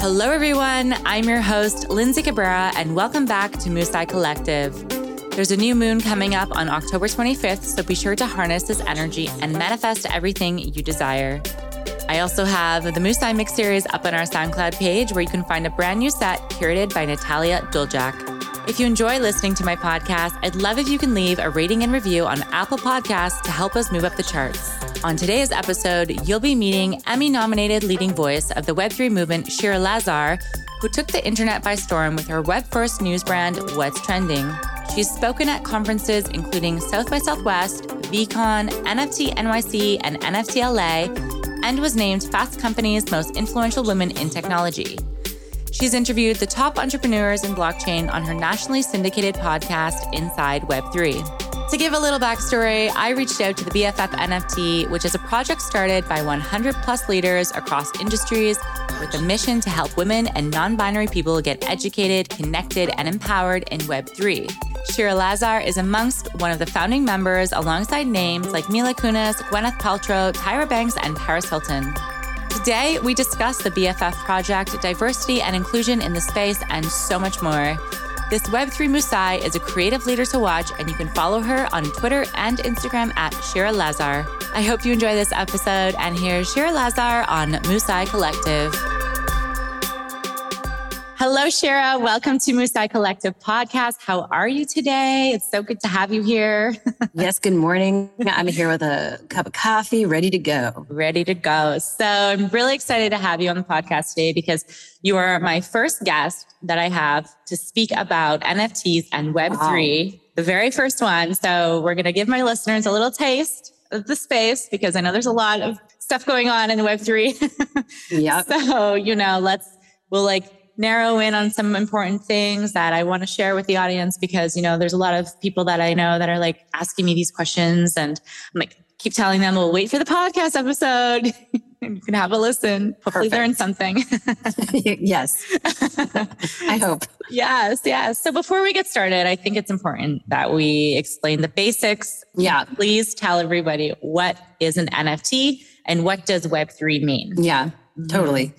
Hello, everyone. I'm your host, Lindsay Cabrera, and welcome back to Musai Collective. There's a new moon coming up on October 25th, so be sure to harness this energy and manifest everything you desire. I also have the Musai Mix series up on our SoundCloud page where you can find a brand new set curated by Natalia Duljak. If you enjoy listening to my podcast, I'd love if you can leave a rating and review on Apple Podcasts to help us move up the charts. On today's episode, you'll be meeting Emmy nominated leading voice of the Web3 movement, Shira Lazar, who took the internet by storm with her web first news brand, What's Trending. She's spoken at conferences including South by Southwest, VidCon, NFT NYC, and NFT LA, and was named Fast Company's most influential women in technology. She's interviewed the top entrepreneurs in blockchain on her nationally syndicated podcast, Inside Web3. To give a little backstory, I reached out to the BFF NFT, which is a project started by 100 plus leaders across industries with a mission to help women and non binary people get educated, connected, and empowered in Web3. Shira Lazar is amongst one of the founding members alongside names like Mila Kunis, Gwyneth Paltrow, Tyra Banks, and Paris Hilton. Today, we discuss the BFF project, diversity and inclusion in the space, and so much more. This Web3 Musai is a creative leader to watch, and you can follow her on Twitter and Instagram at Shira Lazar. I hope you enjoy this episode, and here's Shira Lazar on Musai Collective. Hello, Shira. Welcome to Musai Collective podcast. How are you today? It's so good to have you here. yes, good morning. I'm here with a cup of coffee, ready to go. Ready to go. So I'm really excited to have you on the podcast today because you are my first guest that I have to speak about NFTs and Web3, wow. the very first one. So we're going to give my listeners a little taste of the space because I know there's a lot of stuff going on in Web3. yeah. So, you know, let's, we'll like narrow in on some important things that I want to share with the audience because, you know, there's a lot of people that I know that are like asking me these questions and I'm like, keep telling them, we'll wait for the podcast episode. And you can have a listen. Hopefully Perfect. learn something. yes. I hope. Yes, yes. So before we get started, I think it's important that we explain the basics. Yeah. Please tell everybody what is an NFT and what does Web3 mean? Yeah. Totally.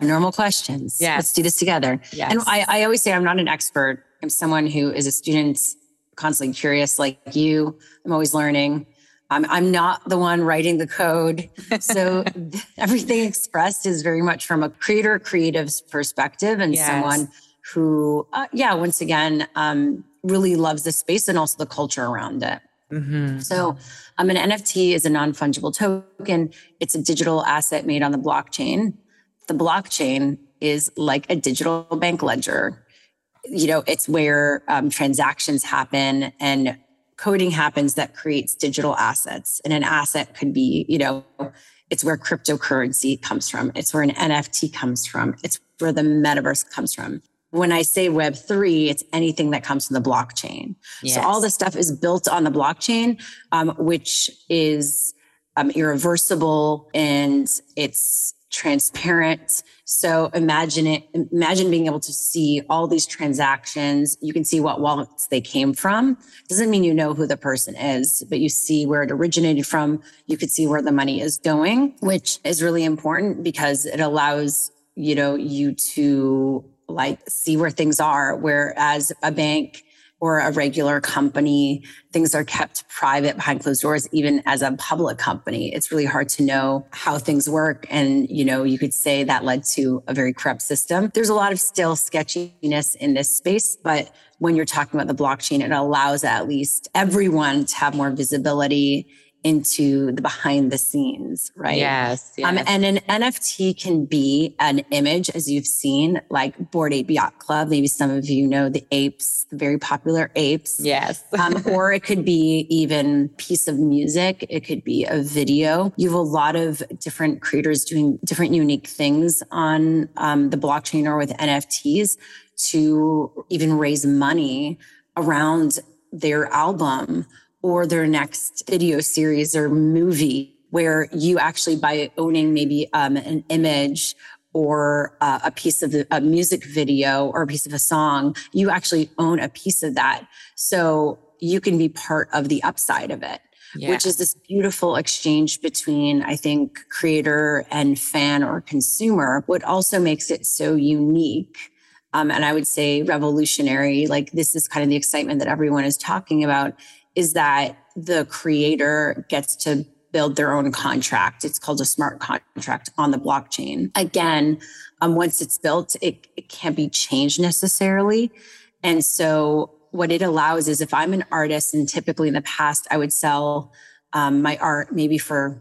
normal questions. Yeah. Let's do this together. Yes. And I, I always say I'm not an expert. I'm someone who is a student, constantly curious like you. I'm always learning. I'm, I'm not the one writing the code. So everything expressed is very much from a creator creative's perspective and yes. someone who, uh, yeah, once again, um, really loves the space and also the culture around it. Mm-hmm. So, um, an NFT is a non fungible token. It's a digital asset made on the blockchain. The blockchain is like a digital bank ledger. You know, it's where um, transactions happen and coding happens that creates digital assets. And an asset could be, you know, it's where cryptocurrency comes from. It's where an NFT comes from. It's where the metaverse comes from when I say Web3, it's anything that comes from the blockchain. Yes. So all this stuff is built on the blockchain, um, which is um, irreversible and it's transparent. So imagine it, imagine being able to see all these transactions. You can see what wallets they came from. Doesn't mean you know who the person is, but you see where it originated from. You could see where the money is going, which is really important because it allows, you know, you to like see where things are. Whereas a bank or a regular company, things are kept private behind closed doors, even as a public company. It's really hard to know how things work. And, you know, you could say that led to a very corrupt system. There's a lot of still sketchiness in this space, but when you're talking about the blockchain, it allows at least everyone to have more visibility into the behind the scenes, right? Yes. yes. Um, and an NFT can be an image, as you've seen, like Bored Ape Yacht Club. Maybe some of you know the apes, the very popular apes. Yes. um, or it could be even piece of music. It could be a video. You have a lot of different creators doing different unique things on um, the blockchain or with NFTs to even raise money around their album or their next video series or movie where you actually by owning maybe um, an image or uh, a piece of the, a music video or a piece of a song you actually own a piece of that so you can be part of the upside of it yeah. which is this beautiful exchange between, I think, creator and fan or consumer. What also makes it so unique um, and I would say revolutionary, like this is kind of the excitement that everyone is talking about, is that the creator gets to build their own contract. It's called a smart contract on the blockchain. Again, um, once it's built, it, it can't be changed necessarily. And so what it allows is if I'm an artist, and typically in the past, I would sell um, my art maybe for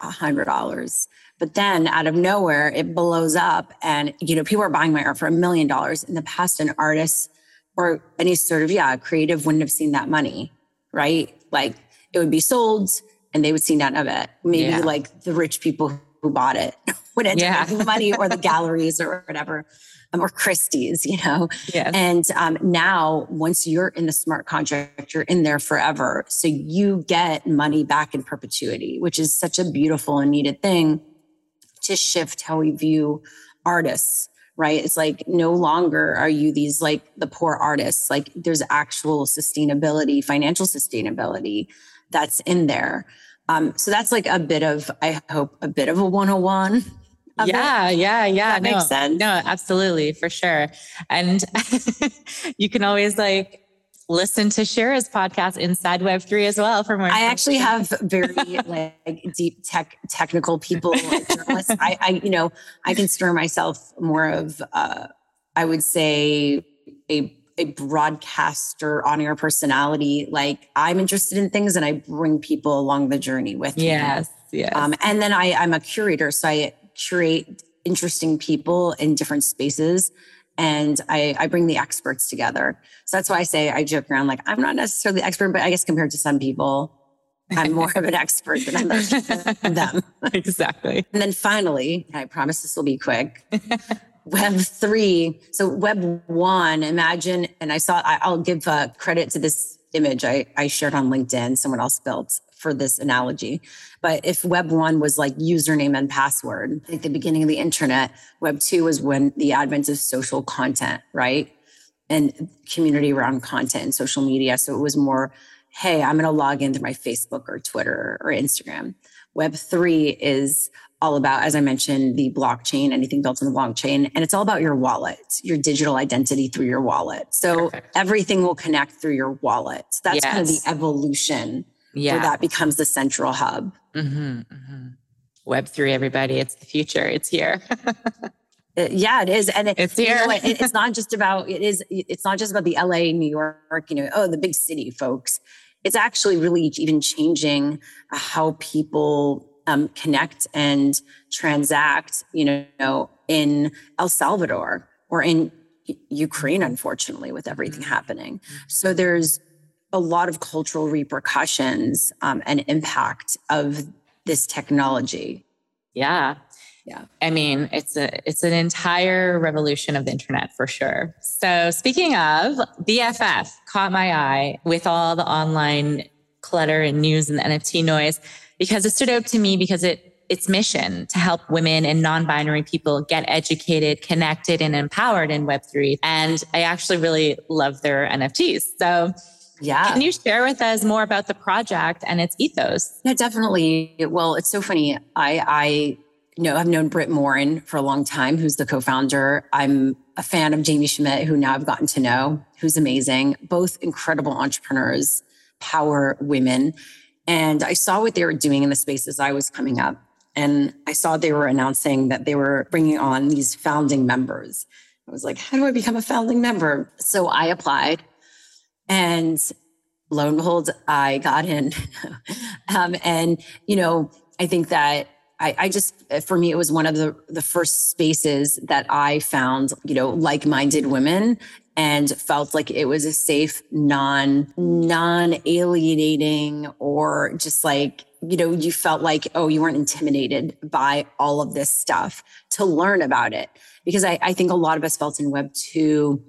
a hundred dollars. But then out of nowhere, it blows up and, you know, people are buying my art for a million dollars. In the past, an artist or any sort of, yeah, creative wouldn't have seen that money, right? Like it would be sold and they would see none of it. Maybe yeah. like the rich people who bought it would end yeah. up making money or the galleries or whatever, um, or Christie's, you know? Yes. And um, now once you're in the smart contract, you're in there forever. So you get money back in perpetuity, which is such a beautiful and needed thing to shift how we view artists right? It's like no longer are you these like the poor artists. Like there's actual sustainability, financial sustainability that's in there. Um, so that's like a bit of, I hope, a bit of a 101. Yeah, it. yeah, yeah. That no, makes sense. No, absolutely, for sure. And you can always like listen to Shira's podcast Inside Web Three as well for more. I actually have very like deep tech technical people, journalists. I, I, you know, I consider myself more of, uh, I would say, a a broadcaster on air personality. Like I'm interested in things, and I bring people along the journey with me. Yes, yes. Um, and then I, I'm a curator, so I curate interesting people in different spaces and I, I bring the experts together. So that's why I say I joke around like I'm not necessarily the expert, but I guess compared to some people, I'm more of an expert than them. exactly. And then finally, I promise this will be quick. web three. So web one, imagine, and I saw, I, will give uh, credit to this image I, I shared on LinkedIn, someone else built for this analogy. But if web one was like username and password, like the beginning of the internet, web two was when the advent of social content, right? And community around content and social media. So it was more, hey, I'm going to log into my Facebook or Twitter or Instagram. Web three is all about, as I mentioned, the blockchain, anything built on the blockchain. And it's all about your wallet, your digital identity through your wallet. So Perfect. everything will connect through your wallet. So That's yes. kind of the evolution yeah. where that becomes the central hub. Mm-hmm, mm-hmm. Web3, everybody, it's the future. It's here. it, yeah, it is. And it, it's here. You know, it, it's not just about, it is, it's not just about the LA, New York, you know, oh, the big city folks. It's actually really even changing how people um, connect and transact, you know, in El Salvador or in Ukraine, unfortunately, with everything mm-hmm. happening. So there's a lot of cultural repercussions um, and impact of this technology. Yeah. Yeah. I mean, it's a it's an entire revolution of the internet for sure. So speaking of BFF caught my eye with all the online clutter and news and NFT noise because it stood out to me because it its mission to help women and non-binary people get educated, connected, and empowered in Web3. And I actually really love their NFTs. So yeah. Can you share with us more about the project and its ethos? Yeah, definitely. Well, it's so funny. I, I know I've known Brit Morin for a long time, who's the co-founder. I'm a fan of Jaime Schmidt, who now I've gotten to know, who's amazing. Both incredible entrepreneurs, power women. And I saw what they were doing in the spaces I was coming up. And I saw they were announcing that they were bringing on these founding members. I was like, how do I become a founding member? So I applied and lo and behold, I got in. um, and, you know, I think that I, I, just, for me, it was one of the, the first spaces that I found, you know, like-minded women and felt like it was a safe, non, non-alienating or just like, you know, you felt like, oh, you weren't intimidated by all of this stuff to learn about it. Because I, I think a lot of us felt in web two,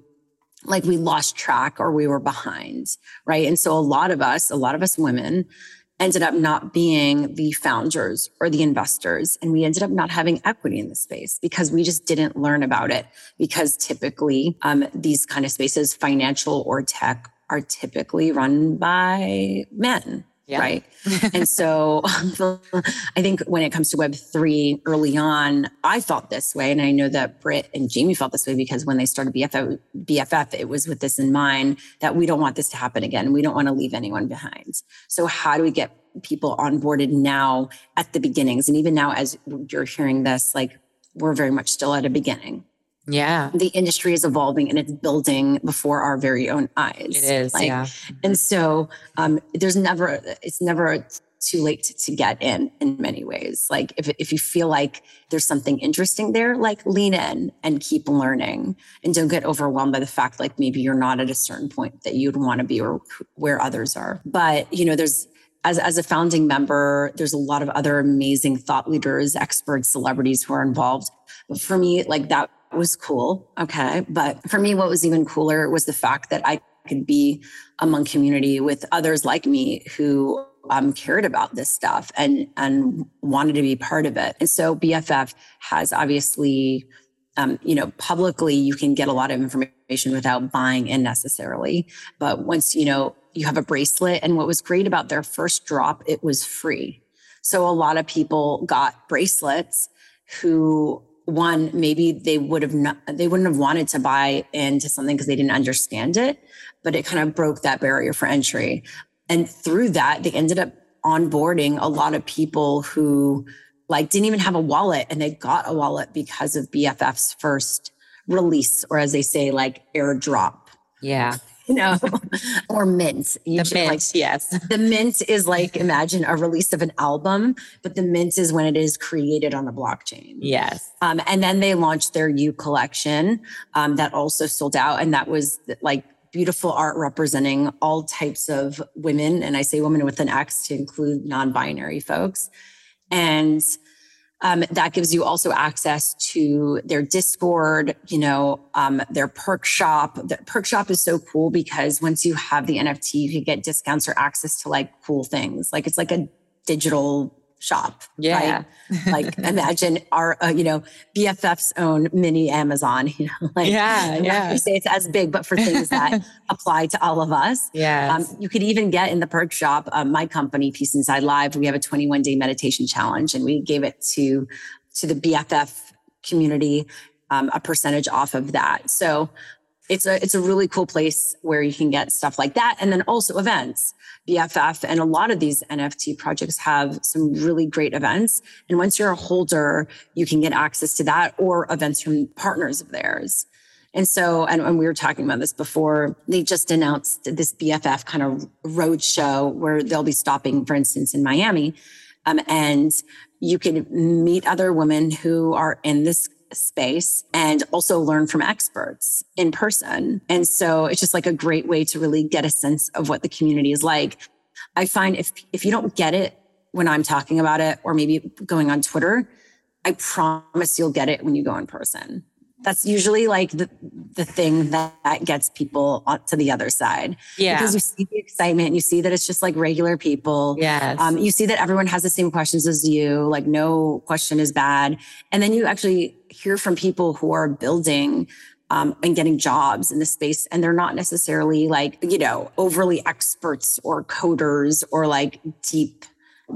like we lost track or we were behind, right? And so a lot of us, a lot of us women ended up not being the founders or the investors. And we ended up not having equity in the space because we just didn't learn about it. Because typically, um, these kind of spaces, financial or tech, are typically run by men. Yeah. Right. and so I think when it comes to Web3 early on, I felt this way. And I know that Brit and Jaime felt this way because when they started BFF, BFF, it was with this in mind that we don't want this to happen again. We don't want to leave anyone behind. So, how do we get people onboarded now at the beginnings? And even now, as you're hearing this, like we're very much still at a beginning. Yeah. The industry is evolving and it's building before our very own eyes. It is. Like, yeah. And so um, there's never, it's never too late to, to, get in in many ways. Like if, if you feel like there's something interesting there, like lean in and keep learning and don't get overwhelmed by the fact like maybe you're not at a certain point that you'd want to be or where others are. But, you know, there's, as, as a founding member, there's a lot of other amazing thought leaders, experts, celebrities who are involved. But for me, like that was cool. Okay. But for me, what was even cooler was the fact that I could be among community with others like me who um, cared about this stuff and and wanted to be part of it. And so BFF has obviously, um, you know, publicly you can get a lot of information without buying in necessarily. But once you know you have a bracelet, and what was great about their first drop, it was free. So a lot of people got bracelets who one maybe they would have not they wouldn't have wanted to buy into something because they didn't understand it but it kind of broke that barrier for entry. And through that they ended up onboarding a lot of people who like didn't even have a wallet and they got a wallet because of bff's first release or as they say like airdrop. Yeah you know, or mint. You the mint, like, yes. The mint is like imagine a release of an album, but the mint is when it is created on the blockchain. Yes. Um, and then they launched their U collection um, that also sold out, and that was like beautiful art representing all types of women, and I say women with an X to include non-binary folks, and um, that gives you also access to their Discord, you know, um, their perk shop. The perk shop is so cool because once you have the NFT, you can get discounts or access to like cool things. Like it's like a digital shop. Yeah. Right? like imagine our, uh, you know, BFF's own mini Amazon, you know, like, yeah, yeah. You say it's as big, but for things that apply to all of us. Yeah. Um, you could even get in the perk shop, um, my company, Peace Inside Live, we have a 21 day meditation challenge and we gave it to, to the BFF community, um, a percentage off of that. So it's a, it's a really cool place where you can get stuff like that. And then also events. BFF and a lot of these NFT projects have some really great events. And once you're a holder, you can get access to that or events from partners of theirs. And so, and, and we were talking about this before, they just announced this BFF kind of road show where they'll be stopping, for instance, in Miami. Um, and you can meet other women who are in this space and also learn from experts in person. And so it's just like a great way to really get a sense of what the community is like. I find if if you don't get it when I'm talking about it or maybe going on Twitter, I promise you'll get it when you go in person that's usually like the, the thing that, that gets people to the other side. Yeah. Because you see the excitement, you see that it's just like regular people. Yes. Um, you see that everyone has the same questions as you, like no question is bad. And then you actually hear from people who are building um, and getting jobs in the space. And they're not necessarily like, you know, overly experts or coders or like deep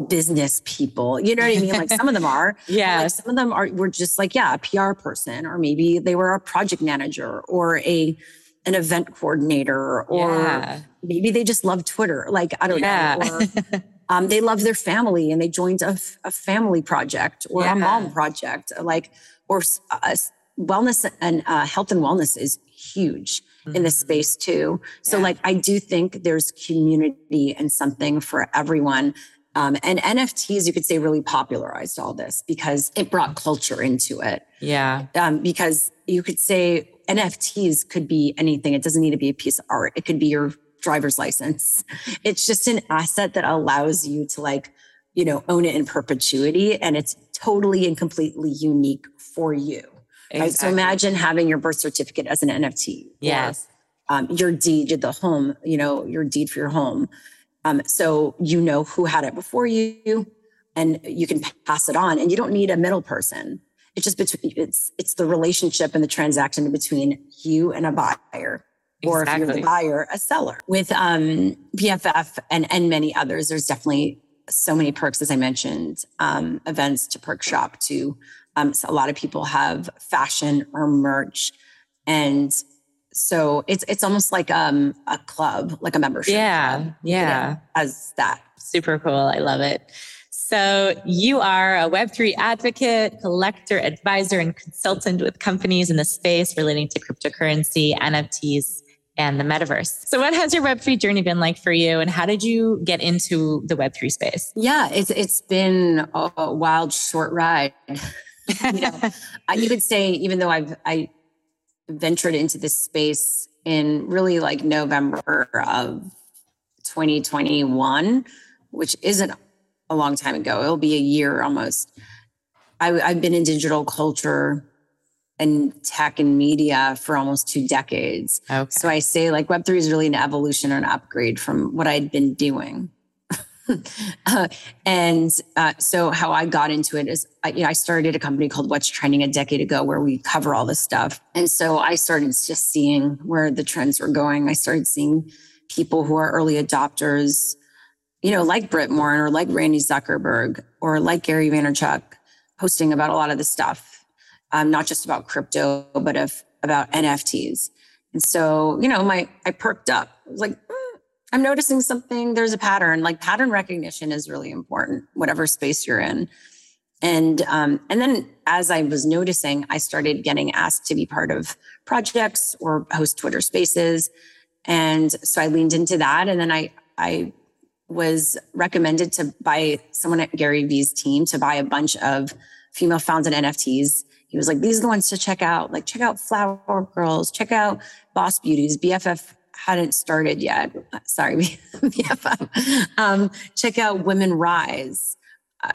business people. You know what I mean? Like some of them are. yeah. Like some of them are were just like, yeah, a PR person, or maybe they were a project manager or a an event coordinator, or yeah. maybe they just love Twitter. Like, I don't yeah. know. Or, um, they love their family and they joined a, a family project or yeah. a mom project. Like, or uh, wellness and uh, health and wellness is huge mm-hmm. in this mm-hmm. space too. So, like, I do think there's community and something for everyone. Um, and NFTs, you could say, really popularized all this because it brought culture into it. Yeah. Um, because you could say NFTs could be anything. It doesn't need to be a piece of art. It could be your driver's license. It's just an asset that allows you to like, you know, own it in perpetuity. And it's totally and completely unique for you. Exactly. Right. So imagine having your birth certificate as an NFT. Yes. Or, um, your deed, to the home, you know, your deed for your home. Um, so you know who had it before you and you can pass it on and you don't need a middle person. It's just between it's it's the relationship and the transaction between you and a buyer. or if you're the buyer, a seller. With um, BFF and and many others, there's definitely so many perks, as I mentioned, um, events to perk shop to. Um, so a lot of people have fashion or merch, and so it's it's almost like um, a club, like a membership. Yeah, yeah. As that super cool. I love it. So you are a Web3 advocate, collector, advisor, and consultant with companies in the space relating to cryptocurrency, NFTs, and the metaverse. So what has your Web3 journey been like for you and how did you get into the Web3 space? Yeah, it's it's been a wild short ride. you know, you could say even though I've I ventured into this space in really like November of 2021, which isn't a long time ago. It'll be a year almost. I, I've been in digital culture and tech and media for almost two decades. Okay. So I say like Web3 is really an evolution or an upgrade from what I'd been doing. uh, and uh, so how I got into it is, I, you know, I started a company called What's Trending a decade ago where we cover all this stuff. And so I started just seeing where the trends were going. I started seeing people who are early adopters, you know, like Brit Morin or like Randy Zuckerberg or like Gary Vaynerchuk posting about a lot of this stuff um, not just about crypto, but of about NFTs. And so, you know, my I perked up. I was like, mm, I'm noticing something. There's a pattern. Like pattern recognition is really important, whatever space you're in. And um, and then as I was noticing, I started getting asked to be part of projects or host Twitter Spaces, and so I leaned into that. And then I I was recommended to by someone at Gary Vee's team to buy a bunch of female founded NFTs he was like, these are the ones to check out. Like, check out Flower Girls, check out Boss Beauties. BFF hadn't started yet. Sorry. Um, check out Women Rise. Uh,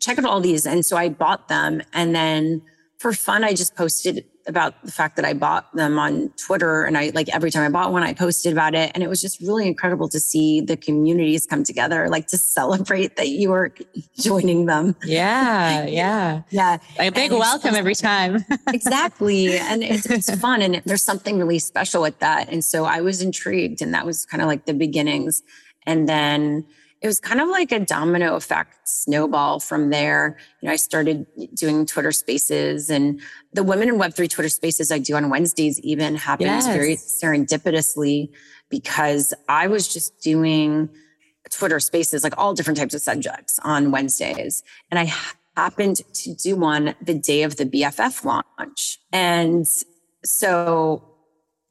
check out all these. And so I bought them. And then for fun, I just posted about the fact that I bought them on Twitter. And I like every time I bought one, I posted about it. And it was just really incredible to see the communities come together, like to celebrate that you were joining them. Yeah. Yeah. yeah. A big and welcome every time. exactly. And it's, it's fun. And there's something really special with that. And so I was intrigued. And that was kind of like the beginnings. And then it was kind of like a domino effect snowball from there. You know, I started doing Twitter spaces and the women in Web3 Twitter spaces I do on Wednesdays even happened yes. very serendipitously because I was just doing Twitter spaces, like all different types of subjects on Wednesdays. And I happened to do one the day of the BFF launch. And so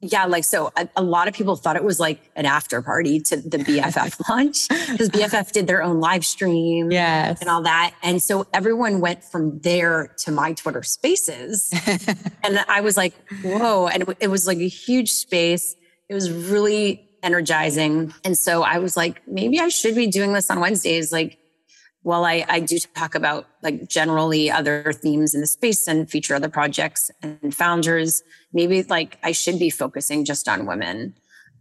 yeah, like so a, a, lot of people thought it was like an after party to the BFF launch because BFF did their own live stream yes. and all that. And so everyone went from there to my Twitter spaces. and I was like, whoa. And it, it was like a huge space. It was really energizing. And so I was like, maybe I should be doing this on Wednesdays. Like while I, I do talk about like generally other themes in the space and feature other projects and founders, maybe like I should be focusing just on women.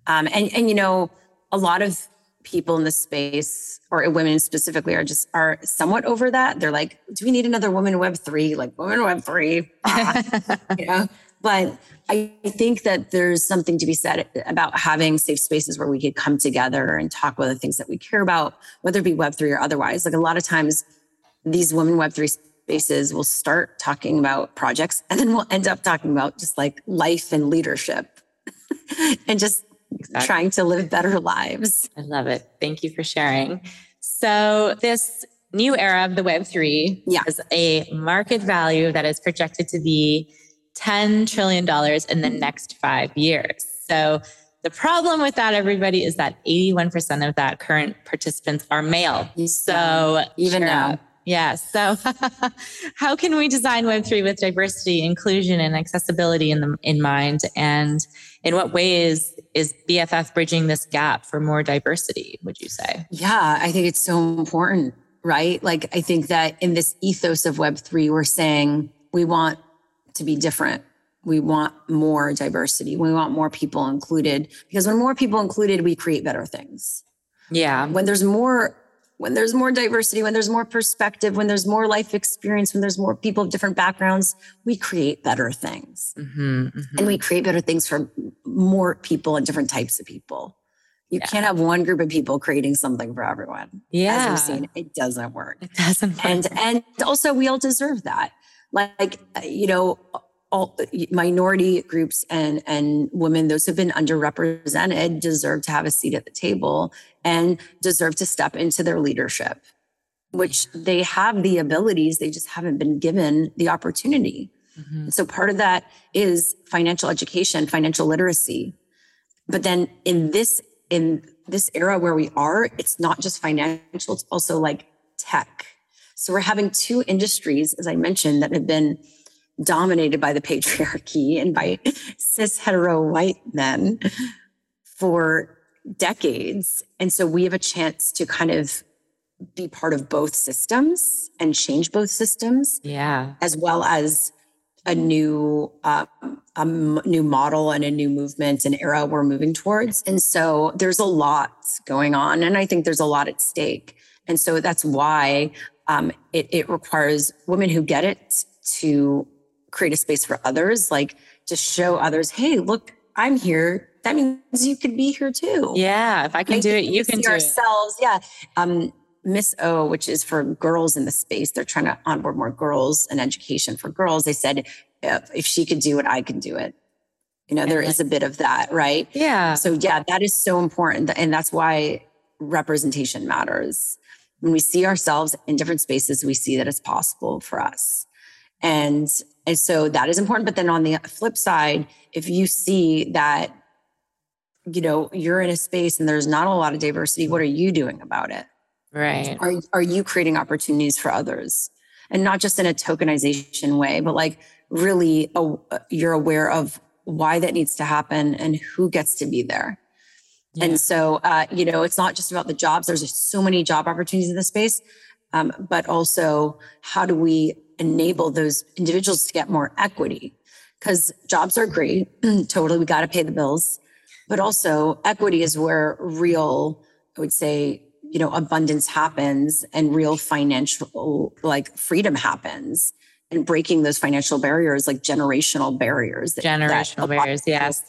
Um, and and you know, a lot of people in the space or women specifically are just are somewhat over that. They're like, do we need another woman web three? Like women web three, ah, you know. But I think that there's something to be said about having safe spaces where we could come together and talk about the things that we care about, whether it be Web3 or otherwise. Like a lot of times, these women Web3 spaces will start talking about projects and then we'll end up talking about just like life and leadership and just exactly. trying to live better lives. I love it. Thank you for sharing. So, this new era of the Web3 yeah. has a market value that is projected to be $10 trillion in the next five years. So the problem with that, everybody, is that 81% of that current participants are male. So even now. Yeah. So how can we design Web3 with diversity, inclusion, and accessibility in, the, in mind? And in what ways is BFF bridging this gap for more diversity, would you say? Yeah, I think it's so important, right? Like, I think that in this ethos of Web3, we're saying we want to be different. We want more diversity. We want more people included because when more people included, we create better things. Yeah. When there's more when there's more diversity, when there's more perspective, when there's more life experience, when there's more people of different backgrounds, we create better things. Mm-hmm, mm-hmm. And we create better things for more people and different types of people. You yeah. can't have one group of people creating something for everyone. Yeah. As we've seen, it doesn't work. It doesn't work. And, and also we all deserve that. Like, you know, all minority groups and and women those who've been underrepresented deserve to have a seat at the table and deserve to step into their leadership which they have the abilities they just haven't been given the opportunity. Mm-hmm. so part of that is financial education financial literacy. But then in this in this era where we are it's not just financial it's also like tech so we're having two industries as i mentioned that have been dominated by the patriarchy and by cis hetero white men for decades. And so we have a chance to kind of be part of both systems and change both systems. Yeah. As well as a new uh, a m- new model and a new movement and era we're moving towards. And so there's a lot going on, and I think there's a lot at stake. And so that's why um, it, it requires women who get it to create a space for others, like to show others, hey, look, I'm here. That means you could be here too. Yeah. If I can do it, you can do ourselves. It. Yeah. Um, Miss O, which is for girls in the space, they're trying to onboard more girls and education for girls. They said, if, if she could do it, I can do it. You know, there is a bit of that, right? Yeah. So, yeah, that is so important. And that's why representation matters. When we see ourselves in different spaces, we see that it's possible for us. And and so that is important. But then on the flip side, if you see that, you know, you're in a space and there's not a lot of diversity, what are you doing about it? Right. Are, are you creating opportunities for others? And not just in a tokenization way, but like really a, you're aware of why that needs to happen and who gets to be there. Yeah. And so, uh, you know, it's not just about the jobs. There's so many job opportunities in the space, um, but also how do we enable those individuals to get more equity because jobs are great. totally. We got to pay the bills. But also, equity is where real, I would say, you know, abundance happens and real financial like freedom happens and breaking those financial barriers, like generational barriers. That, generational that barriers, yes.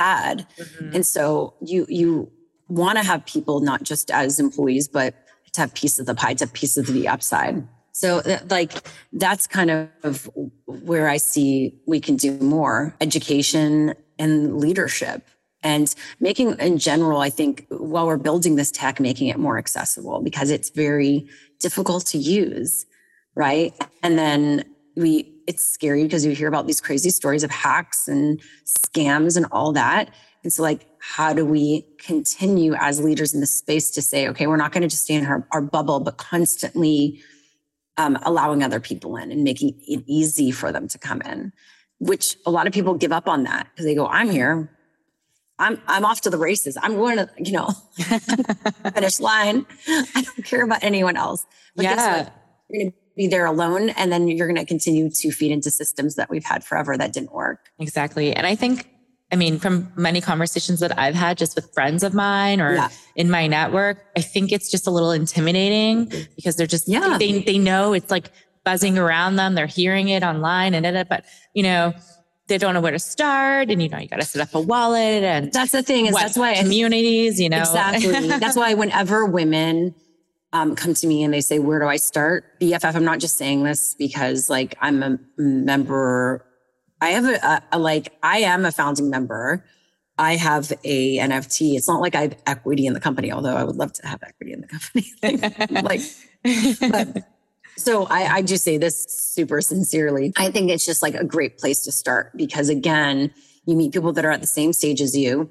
Had. Mm-hmm. And so you you want to have people not just as employees, but to have piece of the pie, to have piece of the upside. So, like, that's kind of where I see we can do more education and leadership. And making in general, I think while we're building this tech, making it more accessible because it's very difficult to use, right? And then we, it's scary because you hear about these crazy stories of hacks and scams and all that. And so, like, how do we continue as leaders in the space to say, okay, we're not going to just stay in our, our bubble, but constantly um, allowing other people in and making it easy for them to come in, which a lot of people give up on that because they go, I'm here. I'm I'm off to the races. I'm going to, you know, finish line. I don't care about anyone else. But yeah. You're going to be there alone and then you're going to continue to feed into systems that we've had forever that didn't work. Exactly. And I think I mean, from many conversations that I've had just with friends of mine or yeah. in my network, I think it's just a little intimidating mm-hmm. because they're just, yeah. they, they know it's like buzzing around them. They're hearing it online and it, but you know, they don't know where to start. And you know, you got to set up a wallet and that's the thing is that's why communities, you know, exactly. that's why whenever women um, come to me and they say, where do I start? BFF, I'm not just saying this because like I'm a member I have a, a, a, like I am a founding member. I have a NFT. It's not like I have equity in the company, although I would love to have equity in the company. like, but, so I, I just say this super sincerely. I think it's just like a great place to start because again, you meet people that are at the same stage as you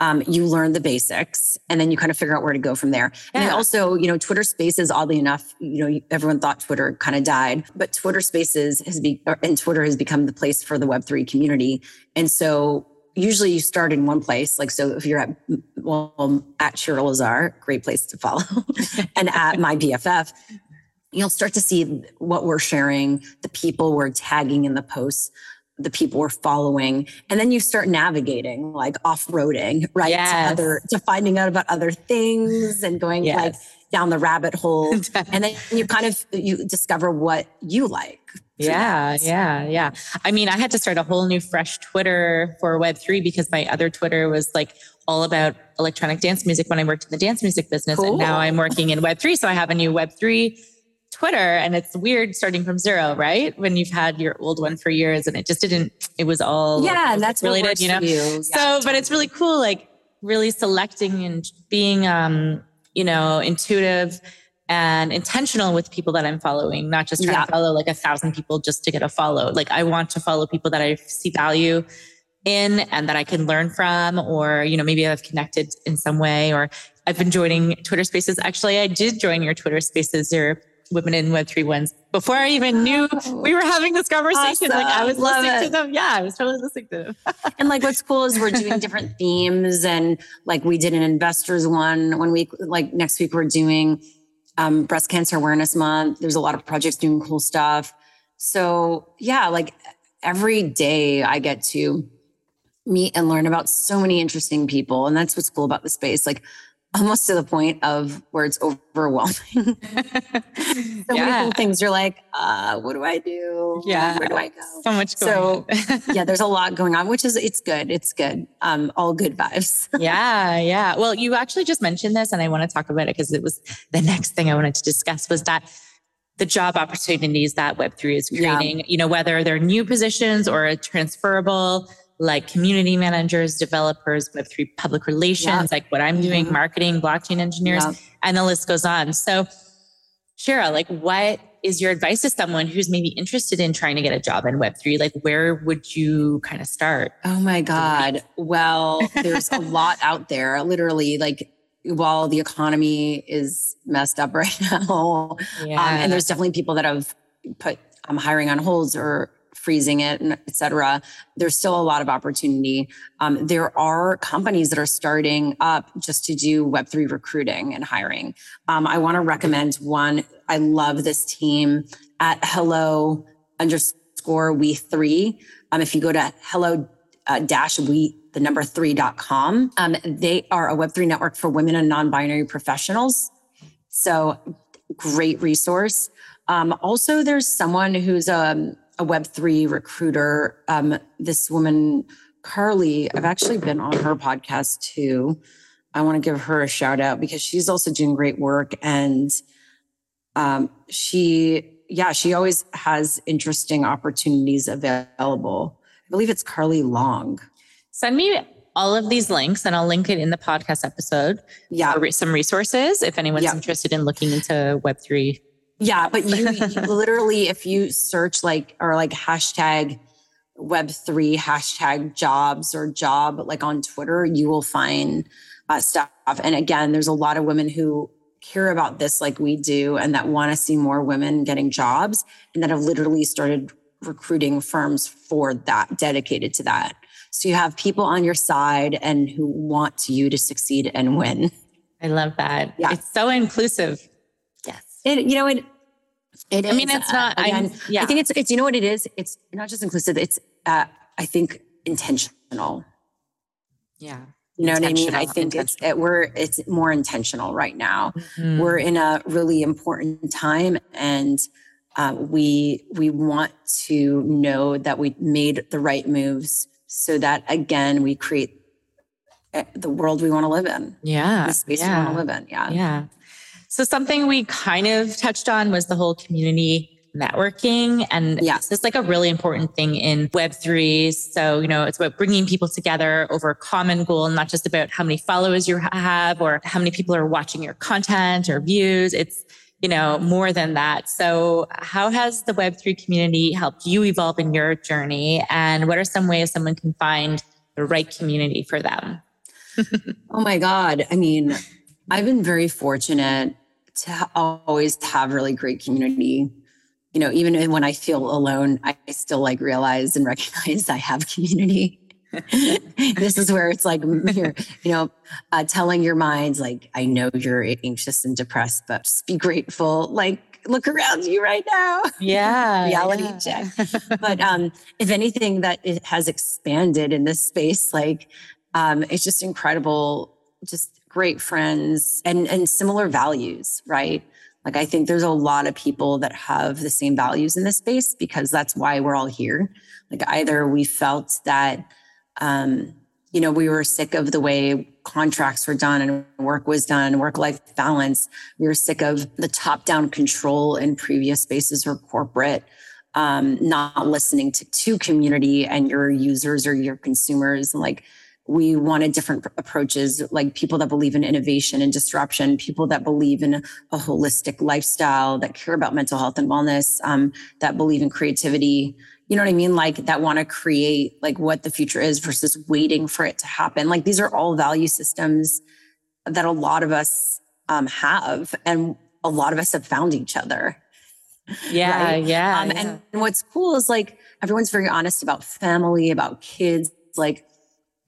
um, you learn the basics and then you kind of figure out where to go from there. Yeah. And also, you know, Twitter Spaces, oddly enough, you know, everyone thought Twitter kind of died, but Twitter Spaces has been, and Twitter has become the place for the Web3 community. And so usually you start in one place. Like, so if you're at, well, at Shira Lazar, great place to follow, and at my BFF, you'll start to see what we're sharing, the people we're tagging in the posts the people we're following and then you start navigating like off-roading right yes. to other to finding out about other things and going yes. like down the rabbit hole. and then you kind of you discover what you like. Yeah, yeah, yeah. I mean, I had to start a whole new fresh Twitter for Web3 because my other Twitter was like all about electronic dance music when I worked in the dance music business. Cool. And now I'm working in Web3. So I have a new Web3 Twitter and it's weird starting from zero, right? When you've had your old one for years and it just didn't, it was all yeah, and that's related, you know. You. Yeah, so, totally. but it's really cool, like really selecting and being, um, you know, intuitive and intentional with people that I'm following, not just trying yeah. to follow like a thousand people just to get a follow. Like I want to follow people that I see value in and that I can learn from, or, you know, maybe I've connected in some way, or I've been joining Twitter spaces. Actually, I did join your Twitter spaces. Your Women in Web3 ones before I even knew we were having this conversation. Awesome. Like I was Love listening it. to them. Yeah, I was totally listening to them. and like what's cool is we're doing different themes and like we did an investors one one week, like next week we're doing um, breast cancer awareness month. There's a lot of projects doing cool stuff. So yeah, like every day I get to meet and learn about so many interesting people. And that's what's cool about the space. Like almost to the point of where it's overwhelming. so yeah. many cool things. You're like, uh, what do I do? Yeah. Where do I go? So much So yeah, there's a lot going on, which is it's good. It's good. Um, all good vibes. yeah, yeah. Well, you actually just mentioned this and I want to talk about it because it was the next thing I wanted to discuss was that the job opportunities that Web3 is creating, yeah. you know, whether they're new positions or a transferable like community managers, developers, Web3 public relations, like what I'm doing, mm-hmm. marketing, blockchain engineers, and the list goes on. So, Shira, like what is your advice to someone who's maybe interested in trying to get a job in Web3? Like, where would you kind of start? Oh my God. Well, there's a lot out there. Literally, like, while the economy is messed up right now, yeah. um, and there's definitely people that have put um, hiring on holds or freezing it, and et cetera, there's still a lot of opportunity. Um, there are companies that are starting up just to do Web3 recruiting and hiring. Um, I want to recommend one. I love this team at hello underscore we three. Um, if you go to hello uh, dash we the number three.com, um, they are a Web3 network for women and non binary professionals. So great resource. Um, also, there's someone who's um, a Web3 recruiter. Um, this woman, Carly, I've actually been on her podcast too. I want to give her a shout out because she's also doing great work. And um, she, yeah, she always has interesting opportunities available. I believe it's Carly Long. Send me all of these links and I'll link it in the podcast episode. Yeah. some resources if anyone's yeah. interested in looking into Web3 yeah, but you, you literally, if you search like or like hashtag Web3 hashtag jobs or job like on Twitter, you will find uh, stuff. And again, there's a lot of women who care about this like we do and that want to see more women getting jobs and that have literally started recruiting firms for that, dedicated to that. So you have people on your side and who want you to succeed and win. I love that. Yeah. It's so inclusive. It, you know, it, it I mean, it's not, uh, again, yeah. I think it's, it's, you know what it is? It's not just inclusive. It's, uh, I think intentional. Yeah. You know what I mean? I think it's it, we're it's more intentional right now. Mm-hmm. We're in a really important time, and uh, we we want to know that we made the right moves, so that again we create eh, the world we want to live in. Yeah, the space yeah. we want to live in. Yeah, yeah. So something we kind of touched on was the whole community networking. And this is like a really important thing in Web3. So, you know, it's about bringing people together over a common goal, not just about how many followers you have or how many people are watching your content or views. It's, you know, more than that. So how has the Web3 community helped you evolve in your journey? And what are some ways someone can find the right community for them? oh my God. I mean, I've been very fortunate to always have really great community. You know, even when I feel alone, I still like realize and recognize I have community. this is where it's like you're, you know, uh, telling your minds like, I know you're anxious and depressed, but just be grateful. Like, look around you right now. Yeah, reality yeah. check. but um, if anything, that it has expanded in this space, like, um, it's just incredible. Just great friends, and, and similar values, right? Like, I think there's a lot of people that have the same values in this space because that's why we're all here. Like, either we felt that, um, you know, we were sick of the way contracts were done and work was done, work life balance. We were sick of the top down control in previous spaces or corporate, um, not listening to, to community and your users or your consumers. And Like, we wanted different approaches, like people that believe in innovation and disruption, people that believe in a holistic lifestyle, that care about mental health and wellness, um, that believe in creativity you know what I mean? Like that want to create like what the future is versus waiting for it to happen. Like these are all value systems that a lot of us um, have, and a lot of us have found each other. Yeah, right? yeah, um, yeah. And what's cool is like everyone's very honest about family, about kids. Like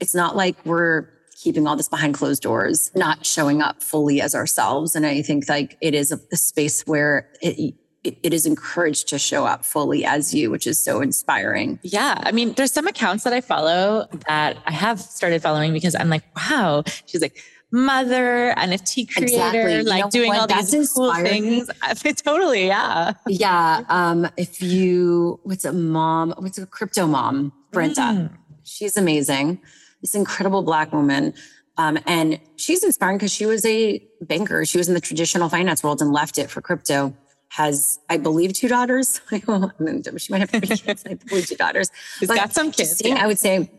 it's not like we're keeping all this behind closed doors, not showing up fully as ourselves. And I think like it is a, a space where it, it is encouraged to show up fully as you, which is so inspiring. Yeah. I mean, there's some accounts that I follow that I have started following because I'm like, wow, she's like, mother, NFT creator, exactly. like you know doing all these cool things. totally, yeah. Yeah. Um, if you what's a mom, what's a crypto mom, Brenta. Mm. She's amazing. This incredible black woman. Um, and she's inspiring because she was a banker. She was in the traditional finance world and left it for crypto has, I believe, two daughters. she might have three kids. I believe two daughters. She's but got some kids. Seeing, yeah. I would say,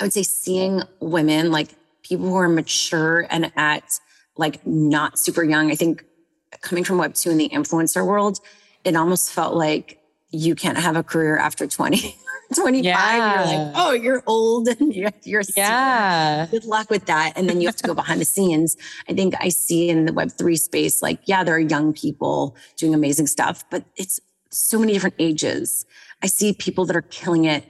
I would say, seeing women like people who are mature and at like not super young. I think coming from Web two in the influencer world, it almost felt like you can't have a career after 20. 25, yeah. you're like, oh, you're old and you're, you're yeah. Good luck with that. And then you have to go behind the scenes. I think I see in the Web3 space, like, yeah, there are young people doing amazing stuff, but it's so many different ages. I see people that are killing it,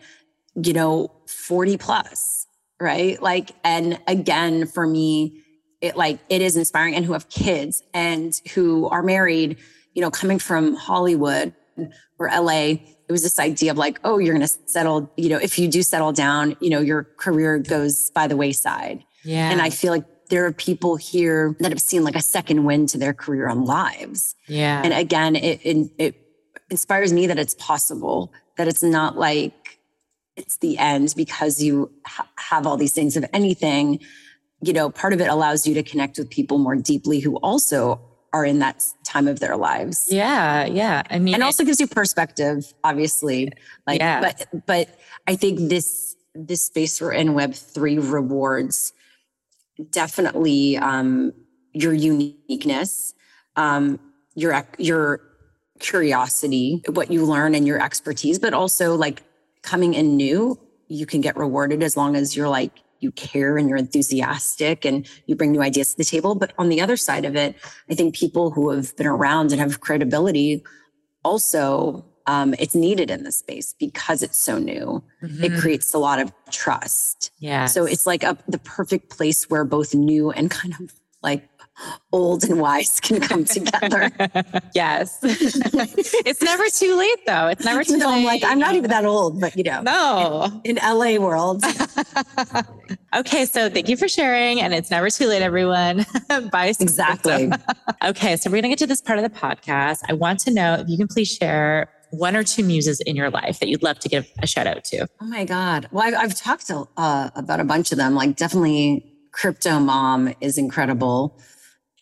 you know, 40 plus, right? Like, and again, for me, it like, it is inspiring and who have kids and who are married, you know, coming from Hollywood or LA, it was this idea of like, oh, you're going to settle, you know, if you do settle down, you know, your career goes by the wayside. Yeah. And I feel like there are people here that have seen like a second wind to their career on lives. Yeah. And again, it, it, it inspires me that it's possible, that it's not like it's the end because you ha- have all these things. of anything, you know, part of it allows you to connect with people more deeply who also are in that time of their lives. Yeah, yeah. I mean, and also gives you perspective, obviously. Like, yeah. but but I think this this space we're in Web three rewards definitely um, your uniqueness, um, your your curiosity, what you learn, and your expertise, but also like coming in new. You can get rewarded as long as you're like you care and you're enthusiastic and you bring new ideas to the table. But on the other side of it, I think people who have been around and have credibility also um, it's needed in this space because it's so new. Mm-hmm. It creates a lot of trust. Yeah. So it's like a, the perfect place where both new and kind of like old and wise can come together. yes. it's never too late though. It's never too no, late. I'm like, I'm not even that old, but you know. No. In, in LA world. okay. So thank you for sharing. And it's never too late, everyone. Bye. Exactly. okay. So we're going to get to this part of the podcast. I want to know if you can please share one or two muses in your life that you'd love to give a shout out to? Oh my God. Well, I've, I've talked to, uh, about a bunch of them, like definitely Crypto Mom is incredible.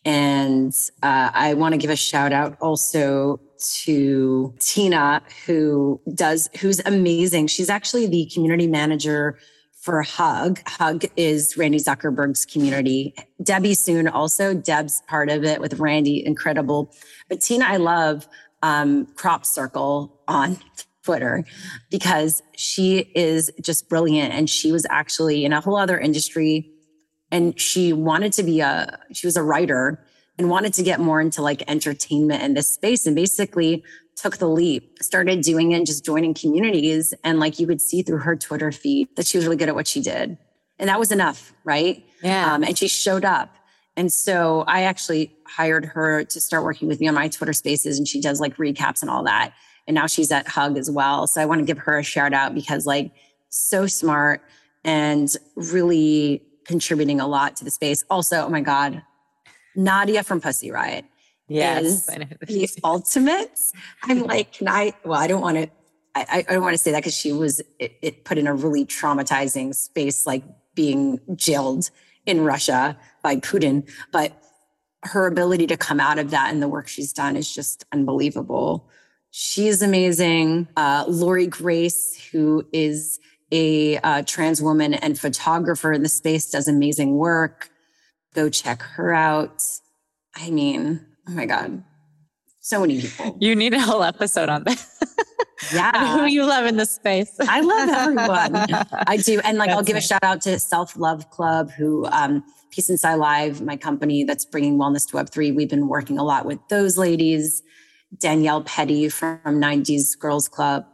And uh, I want to give a shout out also to Tina, who does, who's amazing. She's actually the community manager for Hug. Hug is Randy Zuckerberg's community. Debbie Soon also. Deb's part of it with Randy, incredible. But Tina, I love um, Crop Circle on Twitter because she is just brilliant. And she was actually in a whole other industry and she wanted to be a she was a writer and wanted to get more into like entertainment in this space and basically took the leap started doing it and just joining communities. And like you could see through her twitter feed that she was really good at what she did. And that was enough right? Yeah. Um, and she showed up. And so i actually hired her to start working with me on my twitter spaces and she does like recaps and all that. And now she's at hug as well. So i want to give her a shout out because like so smart and really contributing a lot to the space. Also, oh my God, Nadia from Pussy Riot Yes. the ultimate. I'm like, can I? Well, I don't want to. I, I don't want to say that because she was it, it put in a really traumatizing space, like being jailed in Russia by Putin. But her ability to come out of that and the work she's done is just unbelievable. She is amazing. Uh, Lori Grace, who is a uh, trans woman and photographer in the space, does amazing work. Go check her out. I mean, oh my God, so many people. You need a whole episode on that. Yeah. who you love in this space. I love everyone. I do. And like, I'll That's give a shout out to Self Love Club, who, um, Peace Inside Live, my company that's bringing wellness to Web3. We've been working a lot with those ladies. Danielle Petty from 90s Girls Club.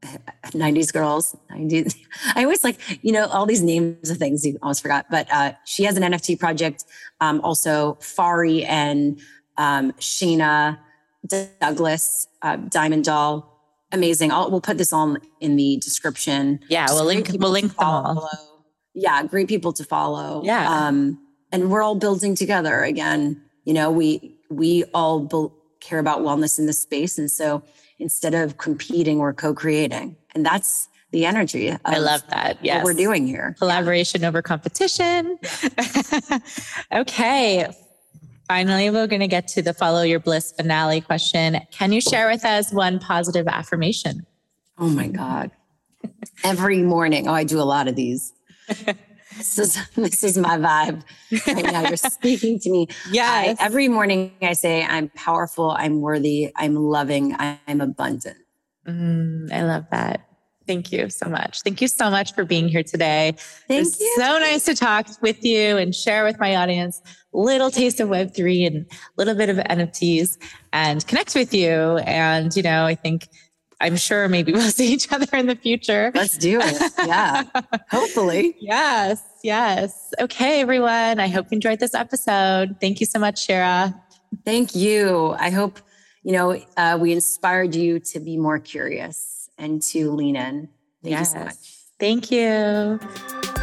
90s girls 90s i always like you know all these names of things you almost forgot but uh, she has an nft project um, also fari and um, Sheena douglas uh, diamond doll. Amazing. I'll, we'll put this all in the description. Yeah, we'll link we'll link them all. yeah great people to follow. Yeah. um, and we're all building together again. You know we we all bel care about wellness in this space and so instead of competing we're co-creating and that's the energy of I love that. Yes. what we're doing here collaboration over competition. okay. Finally, we're going to get to the follow your bliss finale question. Can you share with us one positive affirmation? oh my god every morning oh i do a lot of these this is this is my vibe right now you're speaking to me Yeah. every morning I say, I'm powerful, I'm worthy, I'm loving, I'm abundant. Mm, I love that. Thank you so much. Thank you so much for being here today. Thank It's you. so nice to talk with you and share with my audience a little taste of Web3 and a little bit of NFTs and connect with you. And, you know, I think I'm sure maybe we'll see each other in the future. Let's do it. Yeah. Hopefully. Yes, yes. Okay, everyone. I hope you enjoyed this episode. Thank you so much, Shira. Thank you. I hope, you know, uh, we inspired you to be more curious and to lean in. Thank you so Yes. much. Thank you.